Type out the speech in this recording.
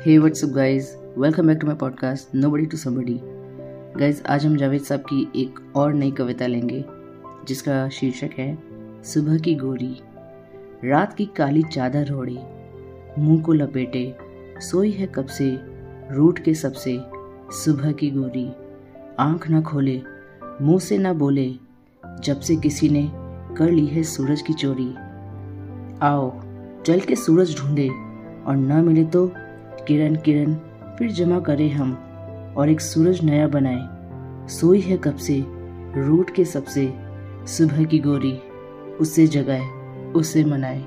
Hey what's up guys welcome back to my podcast nobody to somebody guys आज हम जावेद साहब की एक और नई कविता लेंगे, जिसका शीर्षक है, सुबह की गोरी, रात की काली चादर ओढ़े, मुँह को लपेटे, सोई है कब से रूट के सबसे सुबह की गोरी। आँख ना खोले, मुँह से ना बोले, जब से किसी ने कर ली है सूरज की चोरी। आओ चल के सूरज ढूंढे, और न मिले तो किरण किरण, फिर जमा करें हम और एक सूरज नया बनाए। सोई है कब से? रूट के सबसे सुबह की गोरी, उसे जगाए, उसे मनाए।